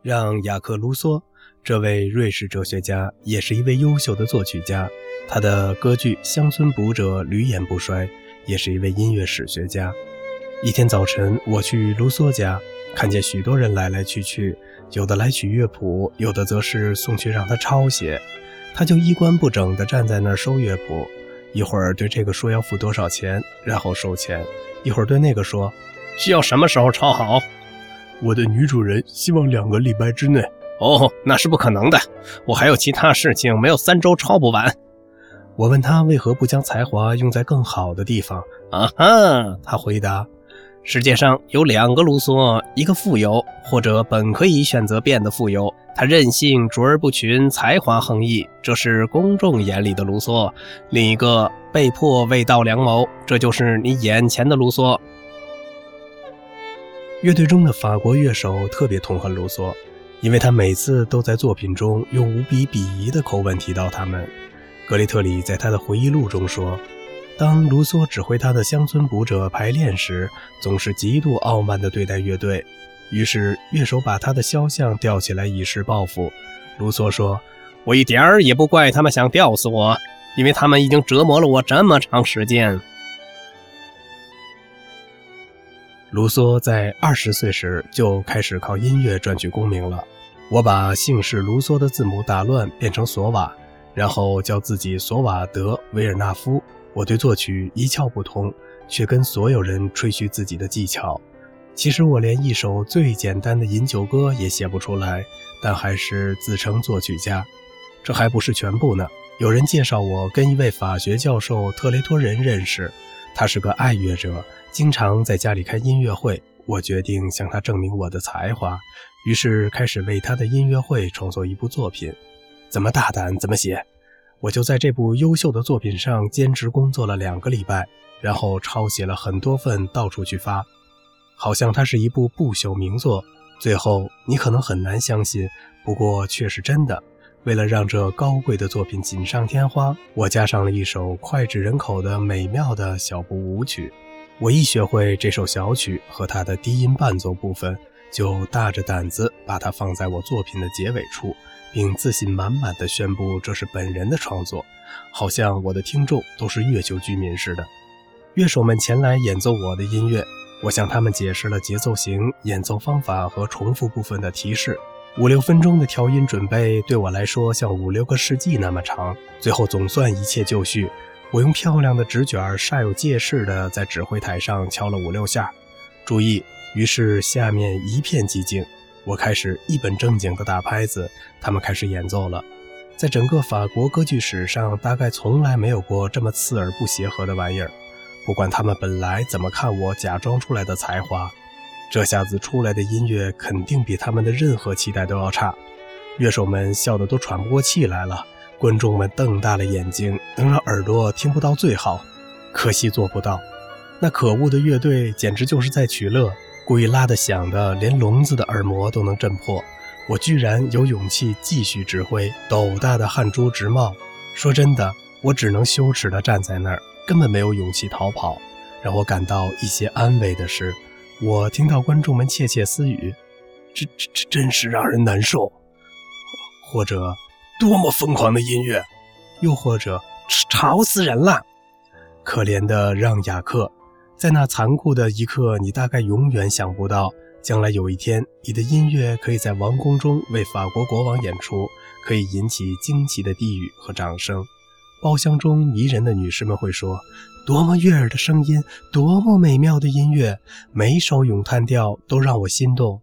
让雅克·卢梭，这位瑞士哲学家，也是一位优秀的作曲家。他的歌剧《乡村捕者》屡演不衰，也是一位音乐史学家。一天早晨，我去卢梭家，看见许多人来来去去，有的来取乐谱，有的则是送去让他抄写。他就衣冠不整地站在那儿收乐谱，一会儿对这个说要付多少钱，然后收钱；一会儿对那个说需要什么时候抄好。我的女主人希望两个礼拜之内。哦，那是不可能的，我还有其他事情，没有三周抄不完。我问他为何不将才华用在更好的地方？啊哈，他回答：世界上有两个卢梭，一个富有，或者本可以选择变得富有，他任性、卓而不群、才华横溢，这是公众眼里的卢梭；另一个被迫为道良谋，这就是你眼前的卢梭。乐队中的法国乐手特别痛恨卢梭，因为他每次都在作品中用无比鄙夷的口吻提到他们。格雷特里在他的回忆录中说，当卢梭指挥他的乡村舞者排练时，总是极度傲慢地对待乐队，于是乐手把他的肖像吊起来以示报复。卢梭说：“我一点儿也不怪他们想吊死我，因为他们已经折磨了我这么长时间。”卢梭在二十岁时就开始靠音乐赚取功名了。我把姓氏卢梭的字母打乱变成索瓦，然后叫自己索瓦德·维尔纳夫。我对作曲一窍不通，却跟所有人吹嘘自己的技巧。其实我连一首最简单的饮酒歌也写不出来，但还是自称作曲家。这还不是全部呢。有人介绍我跟一位法学教授特雷托人认识，他是个爱乐者。经常在家里开音乐会，我决定向他证明我的才华，于是开始为他的音乐会创作一部作品。怎么大胆怎么写，我就在这部优秀的作品上兼职工作了两个礼拜，然后抄写了很多份到处去发，好像它是一部不朽名作。最后你可能很难相信，不过却是真的。为了让这高贵的作品锦上添花，我加上了一首脍炙人口的美妙的小步舞曲。我一学会这首小曲和它的低音伴奏部分，就大着胆子把它放在我作品的结尾处，并自信满满的宣布这是本人的创作，好像我的听众都是月球居民似的。乐手们前来演奏我的音乐，我向他们解释了节奏型、演奏方法和重复部分的提示。五六分钟的调音准备对我来说像五六个世纪那么长。最后总算一切就绪。我用漂亮的纸卷煞有介事地在指挥台上敲了五六下，注意，于是下面一片寂静。我开始一本正经地打拍子，他们开始演奏了。在整个法国歌剧史上，大概从来没有过这么刺耳不协和的玩意儿。不管他们本来怎么看我假装出来的才华，这下子出来的音乐肯定比他们的任何期待都要差。乐手们笑得都喘不过气来了。观众们瞪大了眼睛，能让耳朵听不到最好，可惜做不到。那可恶的乐队简直就是在取乐，故意拉得响的，连聋子的耳膜都能震破。我居然有勇气继续指挥，斗大的汗珠直冒。说真的，我只能羞耻地站在那儿，根本没有勇气逃跑。让我感到一些安慰的是，我听到观众们窃窃私语：“这、这、这真是让人难受。”或者。多么疯狂的音乐，又或者吵死人了！可怜的让雅克，在那残酷的一刻，你大概永远想不到，将来有一天，你的音乐可以在王宫中为法国国王演出，可以引起惊奇的低语和掌声。包厢中迷人的女士们会说：“多么悦耳的声音，多么美妙的音乐，每首咏叹调都让我心动。”